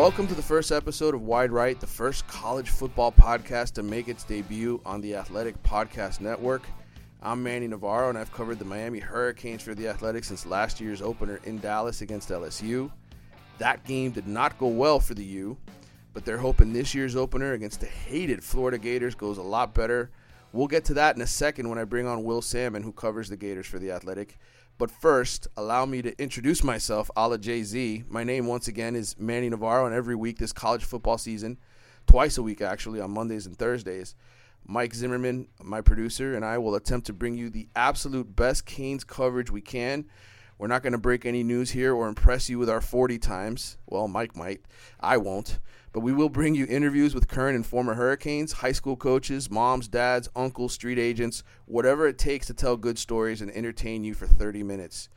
Welcome to the first episode of Wide Right, the first college football podcast to make its debut on the Athletic Podcast Network. I'm Manny Navarro, and I've covered the Miami Hurricanes for the Athletics since last year's opener in Dallas against LSU. That game did not go well for the U, but they're hoping this year's opener against the hated Florida Gators goes a lot better. We'll get to that in a second when I bring on Will Salmon, who covers the Gators for the Athletic. But first, allow me to introduce myself, a la Jay Z. My name, once again, is Manny Navarro, and every week this college football season, twice a week actually, on Mondays and Thursdays, Mike Zimmerman, my producer, and I will attempt to bring you the absolute best Canes coverage we can. We're not going to break any news here or impress you with our 40 times. Well, Mike might. I won't. But we will bring you interviews with current and former Hurricanes, high school coaches, moms, dads, uncles, street agents, whatever it takes to tell good stories and entertain you for 30 minutes.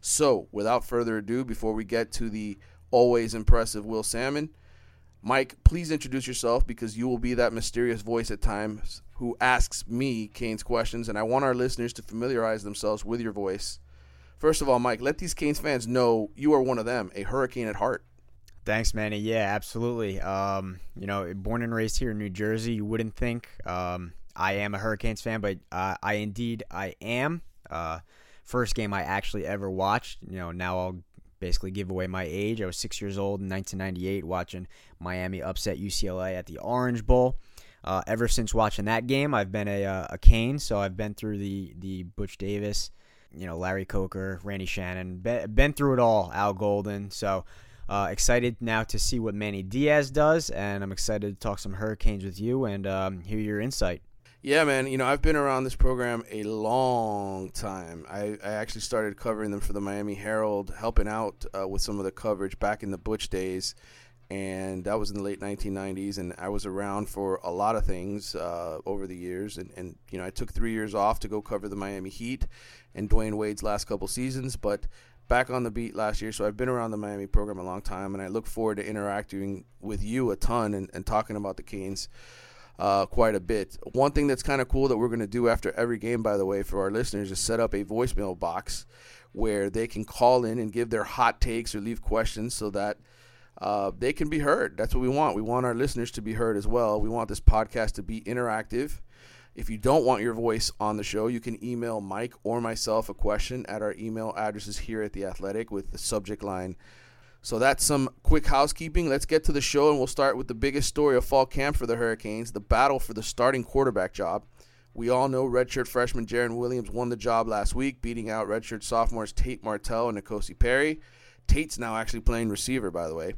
So, without further ado, before we get to the always impressive Will Salmon, Mike, please introduce yourself because you will be that mysterious voice at times who asks me Canes questions, and I want our listeners to familiarize themselves with your voice. First of all, Mike, let these Canes fans know you are one of them, a Hurricane at heart. Thanks, Manny. Yeah, absolutely. Um, you know, born and raised here in New Jersey, you wouldn't think um, I am a Hurricanes fan, but uh, I indeed I am. Uh, first game I actually ever watched. You know, now I'll basically give away my age. I was six years old in 1998 watching Miami upset UCLA at the Orange Bowl. Uh, ever since watching that game, I've been a, uh, a Cane, so I've been through the the Butch Davis, you know, Larry Coker, Randy Shannon, been, been through it all. Al Golden, so uh, excited now to see what Manny Diaz does, and I'm excited to talk some Hurricanes with you and um, hear your insight. Yeah, man. You know, I've been around this program a long time. I, I actually started covering them for the Miami Herald, helping out uh, with some of the coverage back in the Butch days. And that was in the late 1990s. And I was around for a lot of things uh, over the years. And, and, you know, I took three years off to go cover the Miami Heat and Dwyane Wade's last couple seasons. But back on the beat last year, so I've been around the Miami program a long time, and I look forward to interacting with you a ton and, and talking about the Canes uh, quite a bit. One thing that's kind of cool that we're going to do after every game, by the way, for our listeners is set up a voicemail box where they can call in and give their hot takes or leave questions so that uh, they can be heard. That's what we want. We want our listeners to be heard as well. We want this podcast to be interactive if you don't want your voice on the show, you can email Mike or myself a question at our email addresses here at The Athletic with the subject line. So that's some quick housekeeping. Let's get to the show, and we'll start with the biggest story of fall camp for the Hurricanes the battle for the starting quarterback job. We all know redshirt freshman Jarren Williams won the job last week, beating out redshirt sophomores Tate Martell and N'Kosi Perry. Tate's now actually playing receiver, by the way.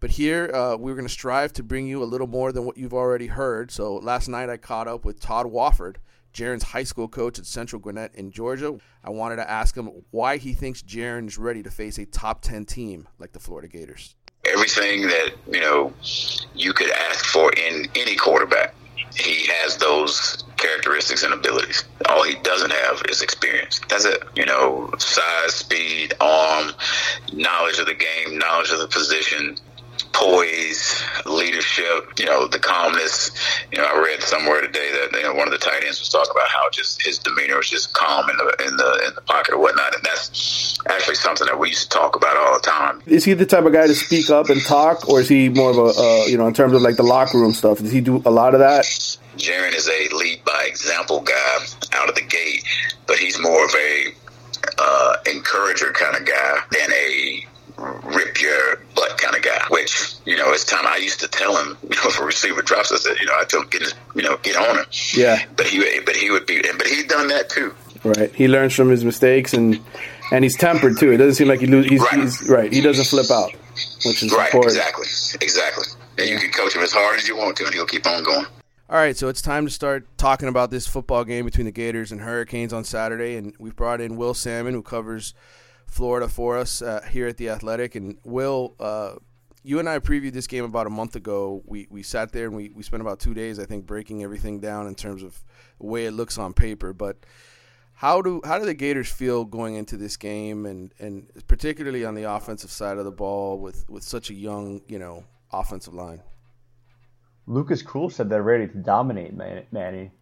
But here, uh, we're going to strive to bring you a little more than what you've already heard. So last night, I caught up with Todd Wofford, Jarren's high school coach at Central Gwinnett in Georgia. I wanted to ask him why he thinks Jarren is ready to face a top 10 team like the Florida Gators. Everything that, you know, you could ask for in any quarterback. He has those characteristics and abilities. All he doesn't have is experience. That's it. You know, size, speed, arm, knowledge of the game, knowledge of the position, poise, leadership, you know, the calmness. You know, I read somewhere today that you know one of the tight ends was talking about how just his demeanor was just calm in the in the in the pocket or whatnot, and that's actually something that we used to talk about all the time. Is he the type of guy to speak up and talk, or is he more of a uh, you know in terms of like the locker room stuff? Does he do a lot of that? Jarren is a lead by example guy out of the gate, but he's more of a uh, encourager kind of guy than a rip your butt kind of guy. Which you know, it's time I used to tell him, you know, if a receiver drops, I said, you know, I tell him get you know, get on him. Yeah. But he, but he would be, but he's done that too. Right. He learns from his mistakes and and he's tempered too. It doesn't seem like he loses. He's right. He's, right. He doesn't flip out, which is right. Important. Exactly. Exactly. And you can coach him as hard as you want to, and he'll keep on going. All right, so it's time to start talking about this football game between the Gators and Hurricanes on Saturday, and we've brought in Will Salmon, who covers Florida for us uh, here at the Athletic. And Will, uh, you and I previewed this game about a month ago. We we sat there and we, we spent about two days, I think, breaking everything down in terms of the way it looks on paper. But how do how do the Gators feel going into this game, and, and particularly on the offensive side of the ball with, with such a young you know offensive line? Lucas Krull said they're ready to dominate, Manny.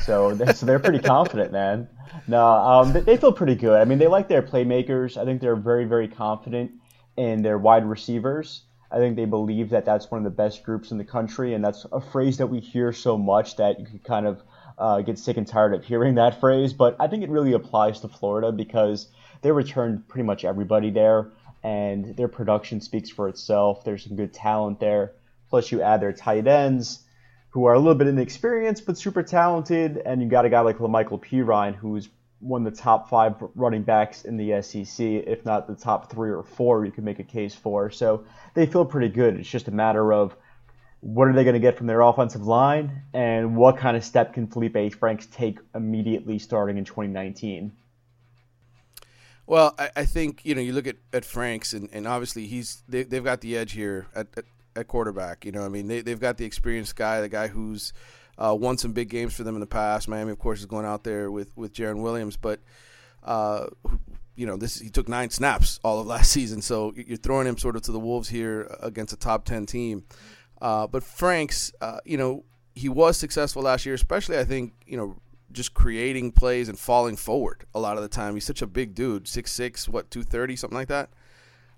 So, so they're pretty confident, man. No, um, they feel pretty good. I mean, they like their playmakers. I think they're very, very confident in their wide receivers. I think they believe that that's one of the best groups in the country, and that's a phrase that we hear so much that you kind of uh, get sick and tired of hearing that phrase. But I think it really applies to Florida because they returned pretty much everybody there, and their production speaks for itself. There's some good talent there. Plus, you add their tight ends, who are a little bit inexperienced but super talented, and you got a guy like Lamical Perine, who's one of the top five running backs in the SEC, if not the top three or four, you could make a case for. So they feel pretty good. It's just a matter of what are they going to get from their offensive line and what kind of step can Felipe Franks take immediately starting in 2019. Well, I, I think you know you look at, at Franks and, and obviously he's they, they've got the edge here at, at, at quarterback. You know, I mean they they've got the experienced guy, the guy who's uh, won some big games for them in the past. Miami, of course, is going out there with with Jarren Williams, but uh, you know this he took nine snaps all of last season, so you're throwing him sort of to the wolves here against a top ten team. Uh, but Franks, uh, you know, he was successful last year, especially I think you know just creating plays and falling forward a lot of the time. He's such a big dude, six six, what two thirty, something like that.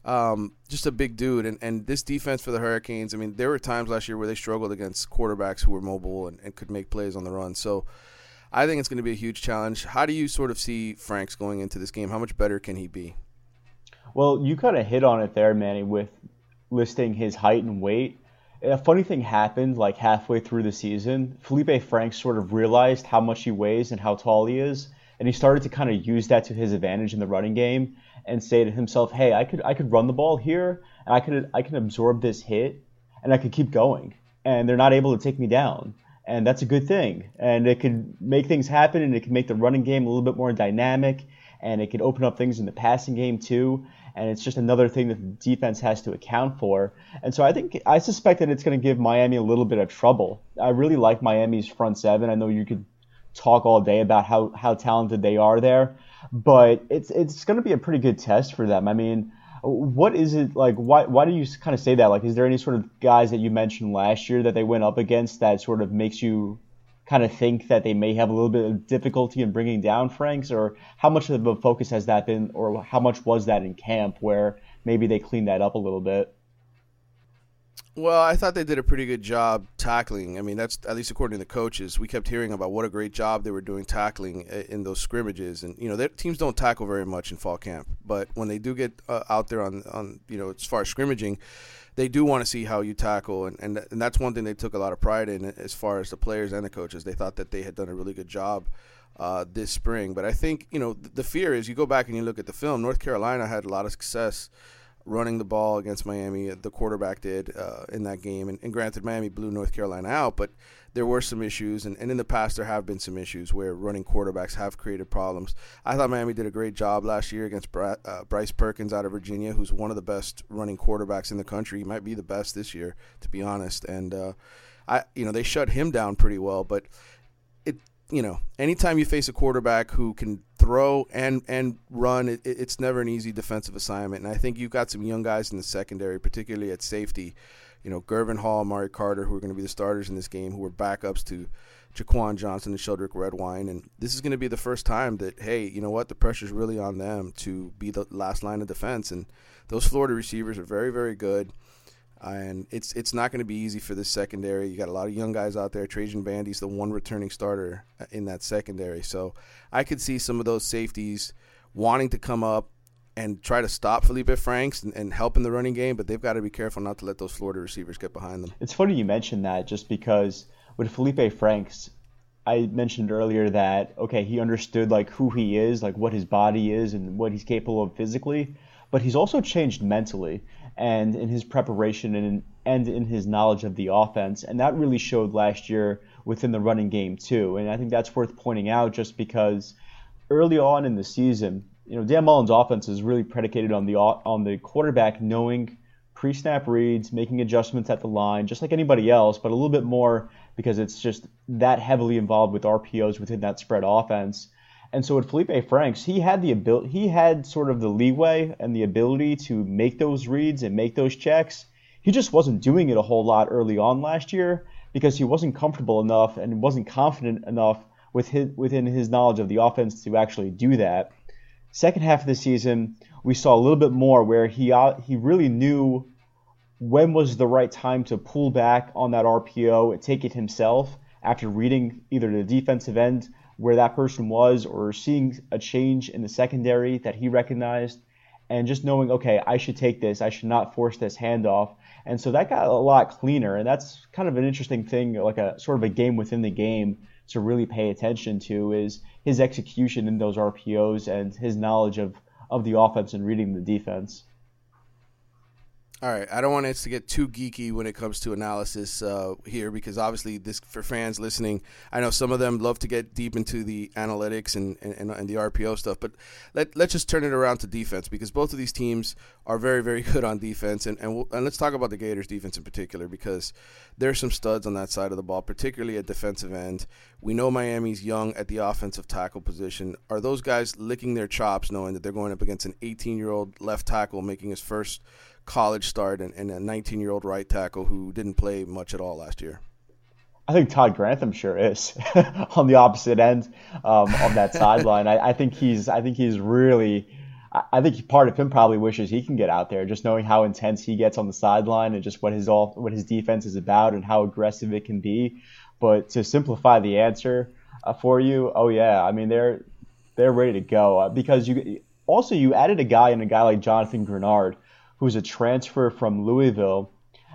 Um, just a big dude, and, and this defense for the Hurricanes. I mean, there were times last year where they struggled against quarterbacks who were mobile and, and could make plays on the run. So, I think it's going to be a huge challenge. How do you sort of see Franks going into this game? How much better can he be? Well, you kind of hit on it there, Manny, with listing his height and weight. A funny thing happened like halfway through the season. Felipe Franks sort of realized how much he weighs and how tall he is, and he started to kind of use that to his advantage in the running game and say to himself, "Hey, I could I could run the ball here, and I could I can absorb this hit, and I could keep going, and they're not able to take me down." And that's a good thing, and it could make things happen, and it can make the running game a little bit more dynamic, and it could open up things in the passing game too. And it's just another thing that the defense has to account for. And so I think I suspect that it's going to give Miami a little bit of trouble. I really like Miami's front seven. I know you could talk all day about how, how talented they are there but it's it's going to be a pretty good test for them. I mean, what is it like? Why why do you kind of say that? Like, is there any sort of guys that you mentioned last year that they went up against that sort of makes you kind of think that they may have a little bit of difficulty in bringing down Franks, or how much of a focus has that been, or how much was that in camp where maybe they cleaned that up a little bit? Well, I thought they did a pretty good job tackling. I mean, that's at least according to the coaches. We kept hearing about what a great job they were doing tackling in those scrimmages, and you know, their teams don't tackle very much in fall camp, but when they do get uh, out there on on you know as far as scrimmaging, they do want to see how you tackle, and, and and that's one thing they took a lot of pride in as far as the players and the coaches. They thought that they had done a really good job. Uh, this spring, but I think you know the, the fear is you go back and you look at the film. North Carolina had a lot of success running the ball against Miami. The quarterback did uh, in that game. And, and, granted, Miami blew North Carolina out, but there were some issues. And, and, in the past, there have been some issues where running quarterbacks have created problems. I thought Miami did a great job last year against Bra- uh, Bryce Perkins out of Virginia, who's one of the best running quarterbacks in the country. He might be the best this year, to be honest. And, uh, I, you know, they shut him down pretty well, but it you know, anytime you face a quarterback who can throw and and run, it, it's never an easy defensive assignment. And I think you've got some young guys in the secondary, particularly at safety. You know, Gurvan Hall, Mari Carter, who are going to be the starters in this game, who are backups to Jaquan Johnson and Sheldrick Redwine. And this is going to be the first time that, hey, you know what, the pressure's really on them to be the last line of defense. And those Florida receivers are very, very good and it's it's not going to be easy for the secondary. You got a lot of young guys out there. Trajan Bandy's the one returning starter uh, in that secondary, so I could see some of those safeties wanting to come up and try to stop Felipe Franks and, and help in the running game, but they've got to be careful not to let those Florida receivers get behind them. It's funny you mentioned that, just because with Felipe Franks, I mentioned earlier that okay, he understood like who he is, like what his body is, and what he's capable of physically, but he's also changed mentally and in his preparation and in, and in his knowledge of the offense. And that really showed last year within the running game too. And I think that's worth pointing out just because early on in the season, you know, Dan Mullen's offense is really predicated on the on the quarterback knowing pre-snap reads, making adjustments at the line, just like anybody else, but a little bit more because it's just that heavily involved with RPOs within that spread offense. And so with Felipe Franks, he had the ability, he had sort of the leeway and the ability to make those reads and make those checks. He just wasn't doing it a whole lot early on last year because he wasn't comfortable enough and wasn't confident enough with his, within his knowledge of the offense to actually do that. Second half of the season, we saw a little bit more where he uh, he really knew when was the right time to pull back on that RPO and take it himself after reading either the defensive end where that person was or seeing a change in the secondary that he recognized and just knowing, okay, I should take this, I should not force this handoff. And so that got a lot cleaner. And that's kind of an interesting thing, like a sort of a game within the game to really pay attention to is his execution in those RPOs and his knowledge of, of the offense and reading the defense. All right, I don't want us to get too geeky when it comes to analysis uh, here because obviously this for fans listening, I know some of them love to get deep into the analytics and, and, and the RPO stuff, but let, let's just turn it around to defense because both of these teams are very, very good on defense. And, and, we'll, and let's talk about the Gators defense in particular because there's some studs on that side of the ball, particularly at defensive end. We know Miami's young at the offensive tackle position. Are those guys licking their chops knowing that they're going up against an 18 year old left tackle making his first – college start and, and a 19 year old right tackle who didn't play much at all last year? I think Todd Grantham sure is on the opposite end um, on that sideline. I, I, think he's I think he's really I think part of him probably wishes he can get out there, just knowing how intense he gets on the sideline and just what his all what his defense is about and how aggressive it can be. But to simplify the answer uh, for you, oh yeah, I mean they're they're ready to go uh, because you also you added a guy and a guy like Jonathan Greenard who's a transfer from Louisville,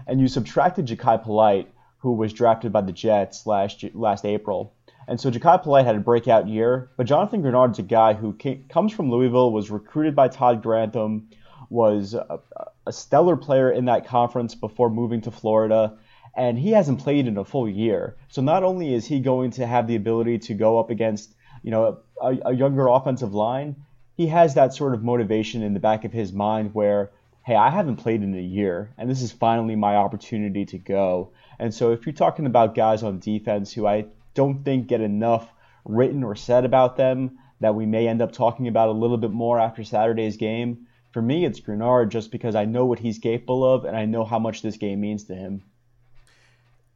and you subtracted Jachai Polite, who was drafted by the Jets last last April. And so Jachai Polite had a breakout year, but Jonathan Greenard's a guy who came, comes from Louisville, was recruited by Todd Grantham, was a, a stellar player in that conference before moving to Florida, and he hasn't played in a full year. So not only is he going to have the ability to go up against you know a, a younger offensive line, he has that sort of motivation in the back of his mind where hey, I haven't played in a year, and this is finally my opportunity to go. And so if you're talking about guys on defense who I don't think get enough written or said about them that we may end up talking about a little bit more after Saturday's game, for me it's Greenard just because I know what he's capable of and I know how much this game means to him.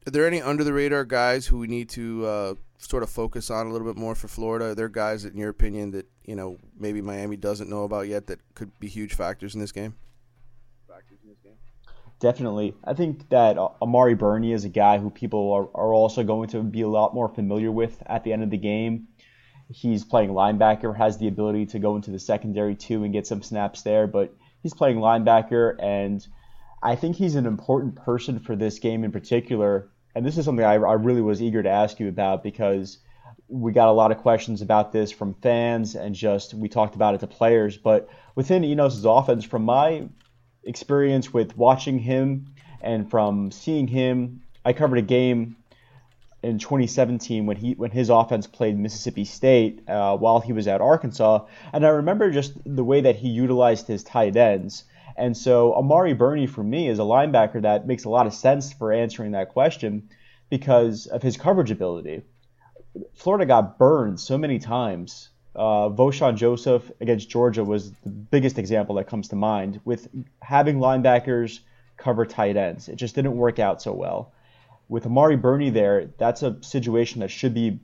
Are there any under the radar guys who we need to uh, sort of focus on a little bit more for Florida? Are there guys, that, in your opinion, that you know maybe Miami doesn't know about yet that could be huge factors in this game? Definitely. I think that Amari Burney is a guy who people are, are also going to be a lot more familiar with at the end of the game. He's playing linebacker, has the ability to go into the secondary too and get some snaps there, but he's playing linebacker, and I think he's an important person for this game in particular. And this is something I, I really was eager to ask you about because we got a lot of questions about this from fans and just we talked about it to players. But within Enos' offense, from my experience with watching him and from seeing him. I covered a game in 2017 when he when his offense played Mississippi State uh, while he was at Arkansas, and I remember just the way that he utilized his tight ends. And so Amari Burney for me is a linebacker that makes a lot of sense for answering that question because of his coverage ability. Florida got burned so many times uh, Vosean Joseph against Georgia was the biggest example that comes to mind with having linebackers cover tight ends. It just didn't work out so well. With Amari Burney there, that's a situation that should be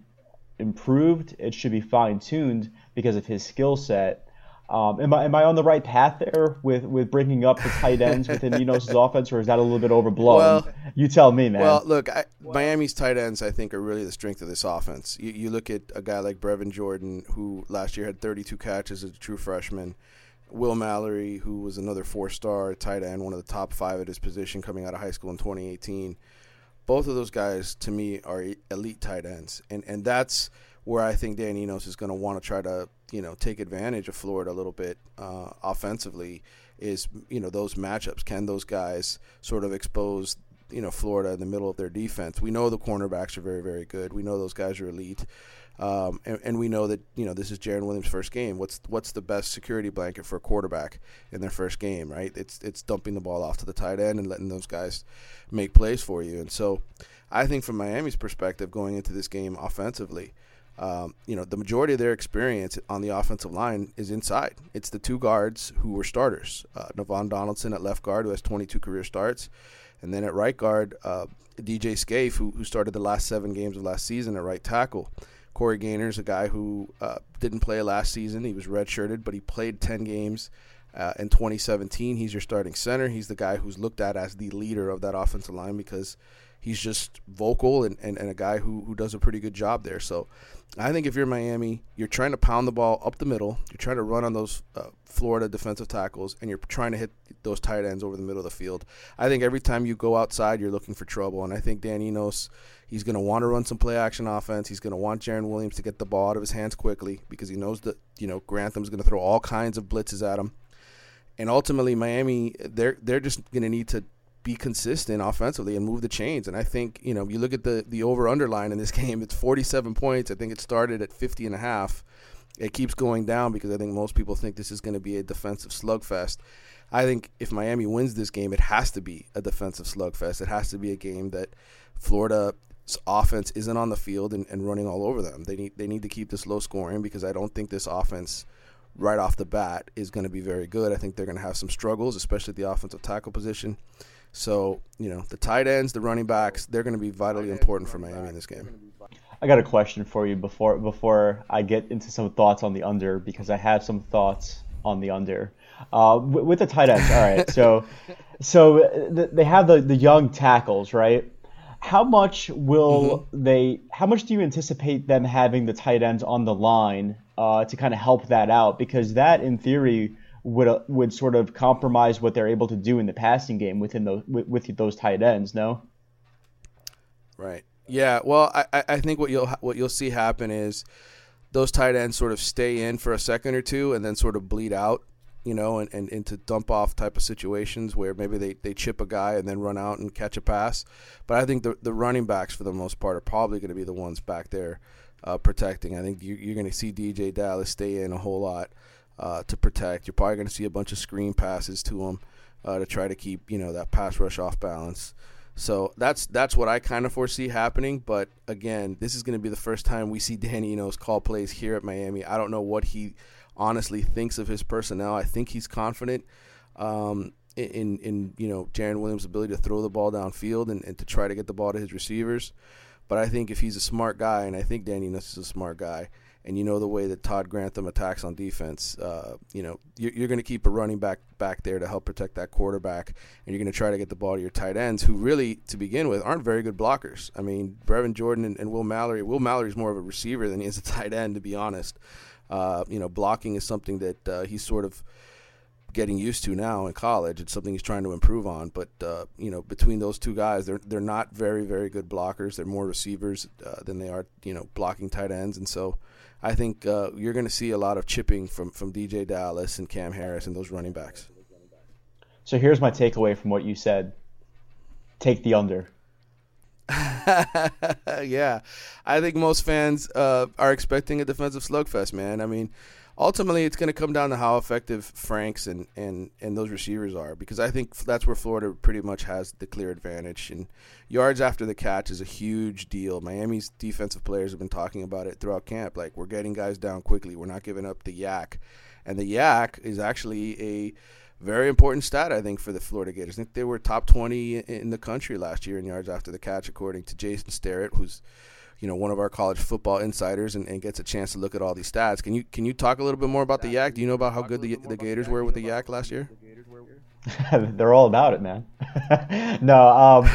improved. It should be fine tuned because of his skill set. Um, am I am I on the right path there with, with bringing up the tight ends within Enos' offense, or is that a little bit overblown? Well, you tell me, man. Well, look, I, Miami's tight ends I think are really the strength of this offense. You, you look at a guy like Brevin Jordan, who last year had 32 catches as a true freshman. Will Mallory, who was another four-star tight end, one of the top five at his position coming out of high school in 2018. Both of those guys, to me, are elite tight ends, and and that's where I think Dan Enos is going to want to try to you know take advantage of Florida a little bit uh, offensively is you know those matchups. Can those guys sort of expose you know Florida in the middle of their defense? We know the cornerbacks are very very good. We know those guys are elite. Um, and, and, we know that you know this is Jarren Williams' first game. What's what's the best security blanket for a quarterback in their first game, right? It's it's dumping the ball off to the tight end and letting those guys make plays for you. And so, I think from Miami's perspective, going into this game offensively, um, you know, the majority of their experience on the offensive line is inside. It's the two guards who were starters. Uh, Navaughn Donaldson at left guard, who has 22 career starts. And then at right guard, uh, DJ Scaife, who, who started the last seven games of last season at right tackle. Corey Gaynor's a guy who uh, didn't play last season. He was redshirted, but he played 10 games Uh, in 2017, he's your starting center. He's the guy who's looked at as the leader of that offensive line because he's just vocal and, and, and a guy who, who does a pretty good job there. So I think if you're Miami, you're trying to pound the ball up the middle, you're trying to run on those uh, Florida defensive tackles, and you're trying to hit those tight ends over the middle of the field. I think every time you go outside, you're looking for trouble. And I think Dan Enos, he's going to want to run some play action offense. He's going to want Jarren Williams to get the ball out of his hands quickly because he knows that, you know, Grantham's going to throw all kinds of blitzes at him. And ultimately, Miami, they're they're just going to need to be consistent offensively and move the chains. And I think, you know, you look at the, the over underline in this game, it's 47 points. I think it started at 50 and a half. It keeps going down because I think most people think this is going to be a defensive slugfest. I think if Miami wins this game, it has to be a defensive slugfest. It has to be a game that Florida's offense isn't on the field and, and running all over them. They need they need to keep this low scoring because I don't think this offense right off the bat is going to be very good. I think they're going to have some struggles, especially at the offensive tackle position. So, you know, the tight ends, the running backs, they're going to be vitally important for Miami in this game. I got a question for you before before I get into some thoughts on the under because I have some thoughts on the under. Uh, with, with the tight ends, all right. So, so they have the the young tackles, right? How much will mm-hmm. they? How much do you anticipate them having the tight ends on the line uh, to kind of help that out? Because that, in theory, would uh, would sort of compromise what they're able to do in the passing game within those with, with those tight ends. No. Right. Yeah. Well, I, I think what you'll what you'll see happen is those tight ends sort of stay in for a second or two and then sort of bleed out, you know, and, and into dump off type of situations where maybe they, they chip a guy and then run out and catch a pass. But I think the the running backs for the most part are probably going to be the ones back there uh, protecting. I think you, you're going to see DeeJay Dallas stay in a whole lot uh, to protect. You're probably going to see a bunch of screen passes to him uh, to try to keep you know that pass rush off balance. So that's that's what I kind of foresee happening. But again, this is going to be the first time we see Danny Enos call plays here at Miami. I don't know what he honestly thinks of his personnel. I think he's confident um, in in you know Jarren Williams' ability to throw the ball downfield and, and to try to get the ball to his receivers. But I think if he's a smart guy, and I think Danny Enos is a smart guy, and you know the way that Todd Grantham attacks on defense, uh, you know you're, you're going to keep a running back back there to help protect that quarterback, and you're going to try to get the ball to your tight ends, who really, to begin with, aren't very good blockers. I mean, Brevin Jordan and, and Will Mallory. Will Mallory's more of a receiver than he is a tight end, to be honest. Uh, you know, blocking is something that uh, he's sort of getting used to now in college. It's something he's trying to improve on. But uh, you know, between those two guys, they're they're not very very good blockers. They're more receivers uh, than they are you know blocking tight ends, and so I think uh, you're going to see a lot of chipping from, from DeeJay Dallas and Cam Harris and those running backs. So here's my takeaway from what you said take the under. yeah, I think most fans uh, are expecting a defensive slugfest, man. I mean, ultimately it's going to come down to how effective Franks and, and, and those receivers are because I think that's where Florida pretty much has the clear advantage. And yards after the catch is a huge deal. Miami's defensive players have been talking about it throughout camp. Like, we're getting guys down quickly, we're not giving up the YAC. And the YAC is actually a very important stat, I think, for the Florida Gators. I think they were top 20 in the country last year in yards after the catch, according to Jason Starrett, who's you know one of our college football insiders and, and, gets a chance to look at all these stats. Can you can you talk a little bit more about the YAC? Do you know about how good the the Gators were with the YAC last year? They're all about it, man. no, um,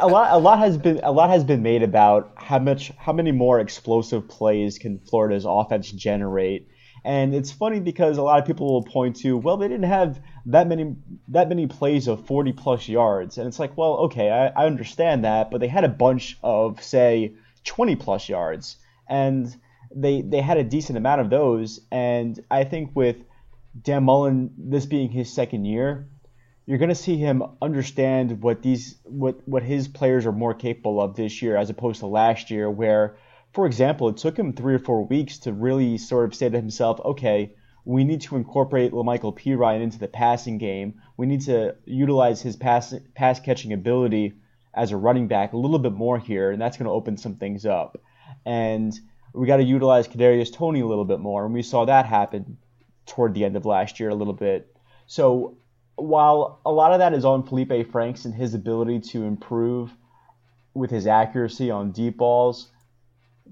a lot a lot has been a lot has been made about how much how many more explosive plays can Florida's offense generate. And it's funny because a lot of people will point to, well, they didn't have that many that many plays of 40 plus yards, and it's like, well, okay, I, I understand that, but they had a bunch of say 20 plus yards, and they they had a decent amount of those. And I think with Dan Mullen, this being his second year, you're going to see him understand what these what what his players are more capable of this year as opposed to last year, where, for example, it took him three or four weeks to really sort of say to himself, okay. We need to incorporate Lamical Perine into the passing game. We need to utilize his pass pass catching ability as a running back a little bit more here, and that's going to open some things up. And we got to utilize Kadarius Toney a little bit more, and we saw that happen toward the end of last year a little bit. So while a lot of that is on Felipe Franks and his ability to improve with his accuracy on deep balls,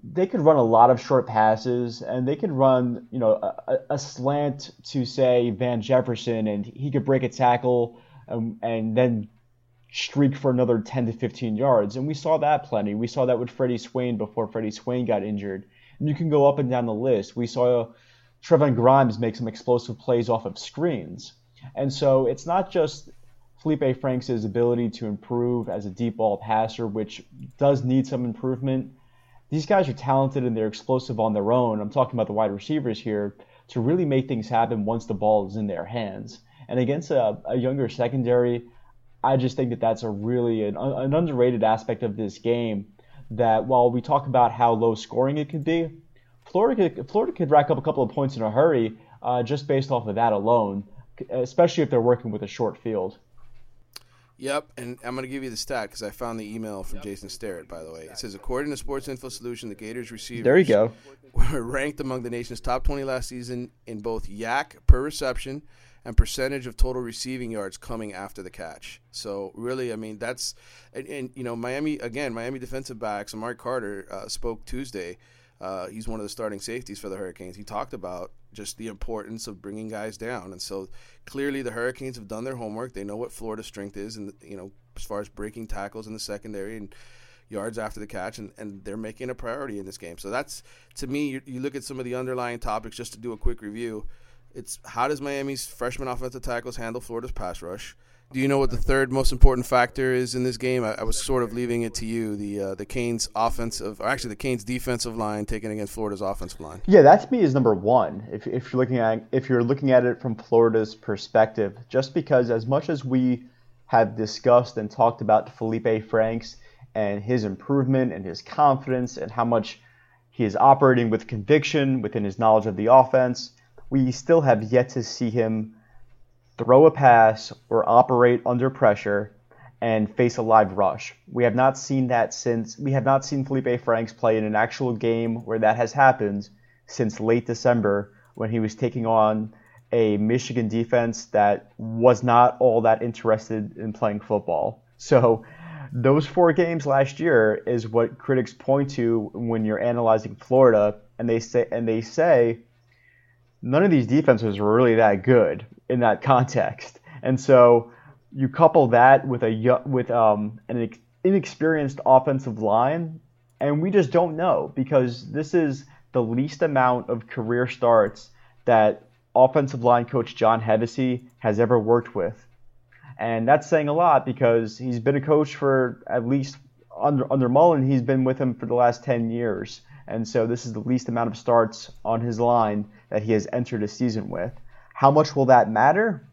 they could run a lot of short passes, and they could run, you know, a, a slant to say Van Jefferson, and he could break a tackle and, and then streak for another 10 to 15 yards. And we saw that plenty. We saw that with Freddie Swain before Freddie Swain got injured. And you can go up and down the list. We saw Trevon Grimes make some explosive plays off of screens. And so it's not just Felipe Franks' ability to improve as a deep ball passer, which does need some improvement. These guys are talented and they're explosive on their own. I'm talking about the wide receivers here to really make things happen once the ball is in their hands. And against a, a younger secondary, I just think that that's a really an, an underrated aspect of this game. That while we talk about how low scoring it could be, Florida could, Florida could rack up a couple of points in a hurry uh, just based off of that alone, especially if they're working with a short field. Yep, and I'm going to give you the stat because I found the email from. Jason Starrett, by the way. It says, according to Sports Info Solution, the Gators receivers there you go. were ranked among the nation's top 20 last season in both YAC per reception and percentage of total receiving yards coming after the catch. So really, I mean, that's and, and you know, Miami again, Miami defensive backs. Mark Carter uh, spoke Tuesday uh, he's one of the starting safeties for the Hurricanes. He talked about just the importance of bringing guys down, and so clearly the Hurricanes have done their homework. They know what Florida's strength is, and you know as far as breaking tackles in the secondary and yards after the catch, and, and they're making a priority in this game. So that's to me, you, you look at some of the underlying topics just to do a quick review. It's how does Miami's freshman offensive tackles handle Florida's pass rush? Do you know what the third most important factor is in this game? I, I was sort of leaving it to you. The uh, the Canes offensive, or actually the Canes defensive line taken against Florida's offensive line. Yeah, that to me is number one. If, if you're looking at if you're looking at it from Florida's perspective, just because as much as we have discussed and talked about Felipe Franks and his improvement and his confidence and how much he is operating with conviction within his knowledge of the offense, we still have yet to see him throw a pass or operate under pressure and face a live rush. We have not seen that since we have not seen Felipe Franks play in an actual game where that has happened since late December when he was taking on a Michigan defense that was not all that interested in playing football. So those four games last year is what critics point to when you're analyzing Florida and they say and they say none of these defenses were really that good in that context. And so you couple that with a with um, an inexperienced offensive line, and we just don't know because this is the least amount of career starts that offensive line coach John Hevesy has ever worked with. And that's saying a lot because he's been a coach for at least under under Mullen, he's been with him for the last 10 years. And so this is the least amount of starts on his line that he has entered a season with. How much will that matter?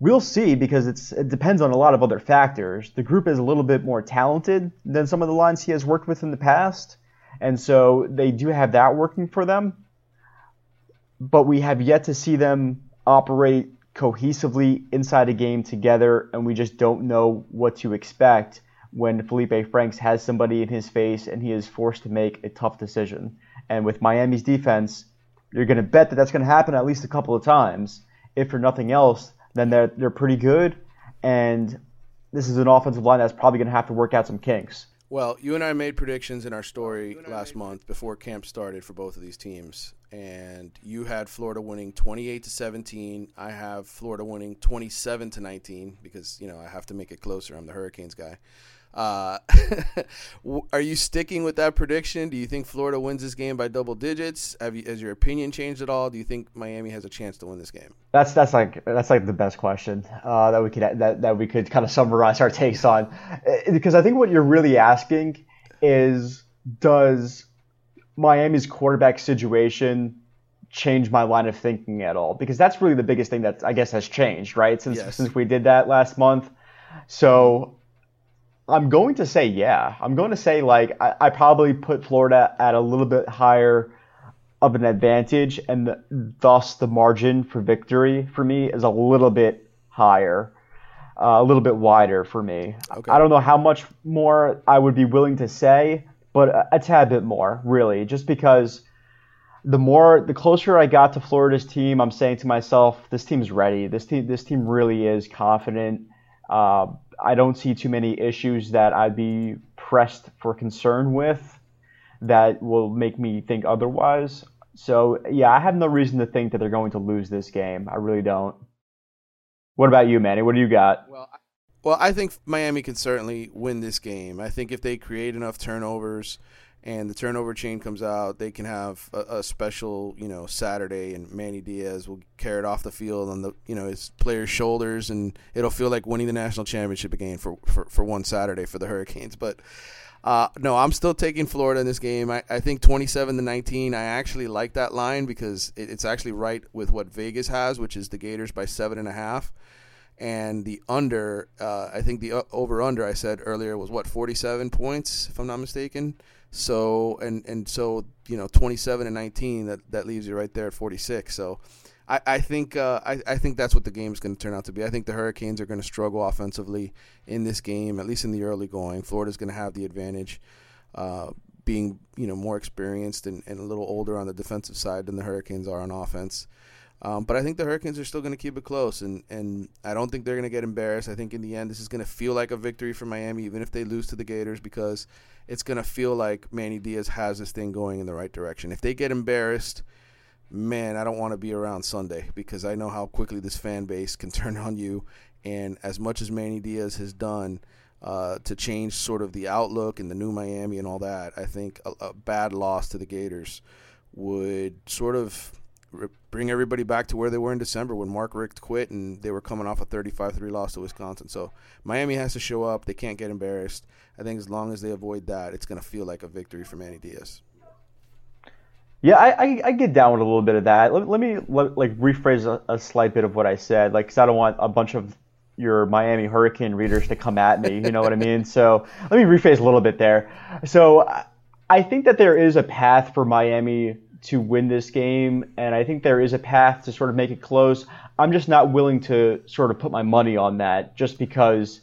We'll see because it depends on a lot of other factors. The group is a little bit more talented than some of the lines he has worked with in the past, and so they do have that working for them. But we have yet to see them operate cohesively inside a game together, and we just don't know what to expect when Felipe Franks has somebody in his face and he is forced to make a tough decision. And with Miami's defense, you're going to bet that that's going to happen at least a couple of times. If for nothing else, then they're they're pretty good, and this is an offensive line that's probably going to have to work out some kinks. Well, you and I made predictions in our story last month before camp started for both of these teams, and you had Florida winning 28 to 17. I have Florida winning 27 to 19 because you know I have to make it closer. I'm the Hurricanes guy. Uh, are you sticking with that prediction? Do you think Florida wins this game by double digits? Have you, has your opinion changed at all? Do you think Miami has a chance to win this game? That's that's like that's like the best question uh, that we could that, that we could kind of summarize our takes on, uh, because I think what you're really asking is does Miami's quarterback situation change my line of thinking at all? Because that's really the biggest thing that I guess has changed, right? Since yes. since we did that last month. So I'm going to say yeah. I'm going to say like I, I, probably put Florida at a little bit higher of an advantage, and the, thus the margin for victory for me is a little bit higher, uh, a little bit wider for me. Okay. I don't know how much more I would be willing to say, but a, a tad bit more, really, just because the more the closer I got to Florida's team, I'm saying to myself, this team's ready. This team, this team really is confident. Uh, I don't see too many issues that I'd be pressed for concern with. that will make me think otherwise. So yeah, I have no reason to think that they're going to lose this game. I really don't. What about you, Manny? What do you got? Well, I, well, I think Miami can certainly win this game. I think if they create enough turnovers and the turnover chain comes out, they can have a, a, special, you know, Saturday, and Manny Diaz will carry it off the field on the, you know, his players' shoulders, and it'll feel like winning the national championship again for for, for one Saturday for the Hurricanes. But uh, no, I'm still taking Florida in this game. I, I think 27 to 19. I actually like that line because it, it's actually right with what Vegas has, which is the Gators by seven and a half. And the under, uh, I think the over under I said earlier was what 47 points, if I'm not mistaken. So and and so you know 27 and 19 that that leaves you right there at 46. So I, I think uh, I, I think that's what the game is going to turn out to be. I think the Hurricanes are going to struggle offensively in this game, at least in the early going. Florida's going to have the advantage, uh, being you know more experienced and, and a little older on the defensive side than the Hurricanes are on offense. Um, but I think the Hurricanes are still going to keep it close, and, and I don't think they're going to get embarrassed. I think in the end, this is going to feel like a victory for Miami, even if they lose to the Gators, because it's going to feel like Manny Diaz has this thing going in the right direction. If they get embarrassed, man, I don't want to be around Sunday because I know how quickly this fan base can turn on you. And as much as Manny Diaz has done uh, to change sort of the outlook and the new Miami and all that, I think a, a bad loss to the Gators would sort of bring everybody back to where they were in December when Mark Richt quit and they were coming off a 35-3 loss to Wisconsin. So Miami has to show up. They can't get embarrassed. I think as long as they avoid that, it's going to feel like a victory for Manny Diaz. Yeah, I, I, I, get down with a little bit of that. Let, let me let, like rephrase a, a, slight bit of what I said, like because I don't want a bunch of your Miami Hurricane readers to come at me. You know what I mean? So let me rephrase a little bit there. So I think that there is a path for Miami to win this game, and I think there is a path to sort of make it close. I'm just not willing to sort of put my money on that, just because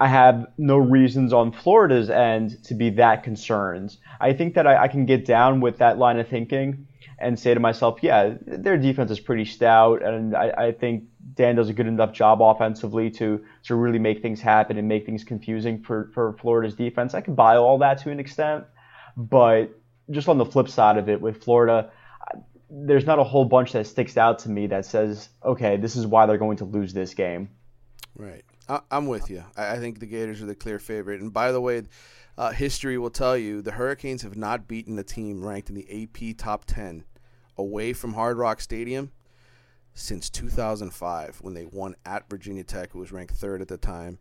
I have no reasons on Florida's end to be that concerned. I think that I, I, can get down with that line of thinking and say to myself, yeah, their defense is pretty stout, and I, I think Dan does a good enough job offensively to to really make things happen and make things confusing for, for Florida's defense. I can buy all that to an extent, but just on the flip side of it, with Florida, there's not a whole bunch that sticks out to me that says, okay, this is why they're going to lose this game. Right. I, am with you. I, think the Gators are the clear favorite. And by the way, uh, history will tell you the Hurricanes have not beaten a team ranked in the AP top 10 away from Hard Rock Stadium since 2005 when they won at Virginia Tech, who was ranked third at the time.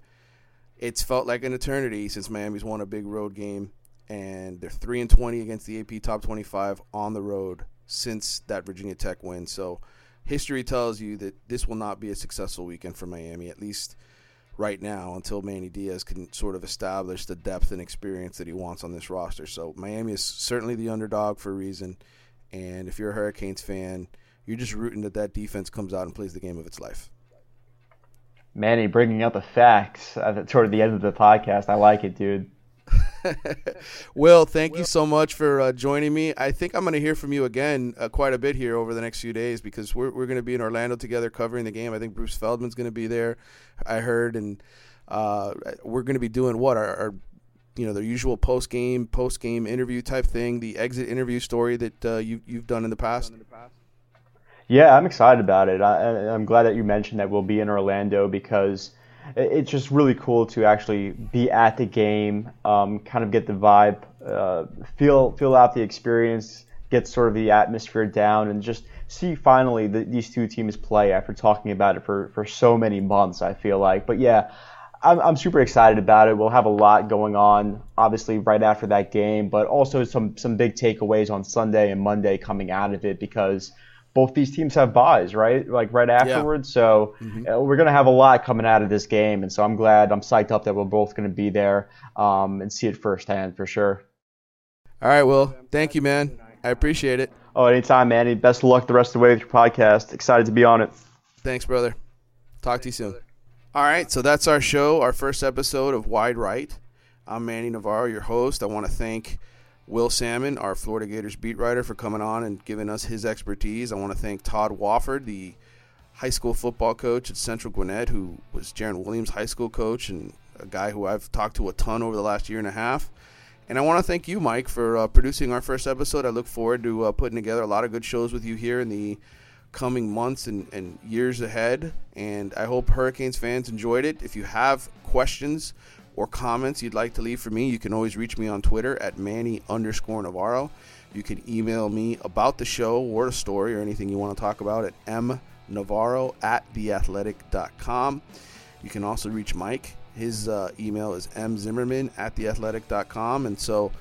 It's felt like an eternity since Miami's won a big road game, and they're three and 20 against the AP top 25 on the road since that Virginia Tech win. So history tells you that this will not be a successful weekend for Miami, at least – right now until Manny Diaz can sort of establish the depth and experience that he wants on this roster. So Miami is certainly the underdog for a reason. And if you're a Hurricanes fan, you're just rooting that that defense comes out and plays the game of its life. Manny bringing out the facts uh, toward the end of the podcast. I like it, dude. Will, thank you so much for uh, joining me. I think I'm going to hear from you again uh, quite a bit here over the next few days because we're, we're going to be in Orlando together covering the game. I think Bruce Feldman's going to be there, I heard, and uh, we're going to be doing what? Our, our you know, the usual post game, post game interview type thing, the exit interview story that uh, you, you've done in the past. Yeah, I'm excited about it. I, I'm glad that you mentioned that we'll be in Orlando because it's just really cool to actually be at the game, um, kind of get the vibe, uh, feel feel out the experience, get sort of the atmosphere down, and just see finally the, these two teams play after talking about it for, for so many months. I feel like, but yeah. I'm, I'm super excited about it. We'll have a lot going on, obviously, right after that game, but also some, some big takeaways on Sunday and Monday coming out of it because both these teams have byes, right? Like right afterwards. Yeah. So mm-hmm. Uh, we're going to have a lot coming out of this game. And so I'm glad, I'm psyched up that we're both going to be there um, and see it firsthand for sure. All right, Will. Thank you, man. I appreciate it. Oh, anytime, Manny. Best of luck the rest of the way with your podcast. Excited to be on it. Thanks, brother. Talk to you soon. All right, so that's our show, our first episode of Wide Right. I'm Manny Navarro, your host. I want to thank Will Salmon, our Florida Gators beat writer, for coming on and giving us his expertise. I want to thank Todd Wofford, the high school football coach at Central Gwinnett, who was Jarren Williams' high school coach and a guy who I've talked to a ton over the last year and a half. And I want to thank you, Mike, for uh, producing our first episode. I look forward to uh, putting together a lot of good shows with you here in the coming months and, and years ahead. And I hope Hurricanes fans enjoyed it. If you have questions or comments you'd like to leave for me, you can always reach me on Twitter at Manny underscore Navarro. You can email me about the show or the story or anything you want to talk about at mnavarro at theathletic.com. You can also reach Mike. His uh, email is mzimmerman at theathletic.com. And so,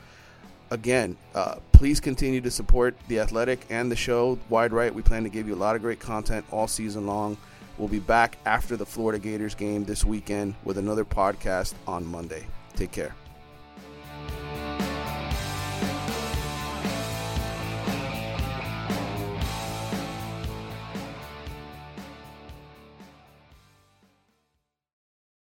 again, uh, please continue to support The Athletic and the show, Wide Right. We plan to give you a lot of great content all season long. We'll be back after the Florida Gators game this weekend with another podcast on Monday. Take care.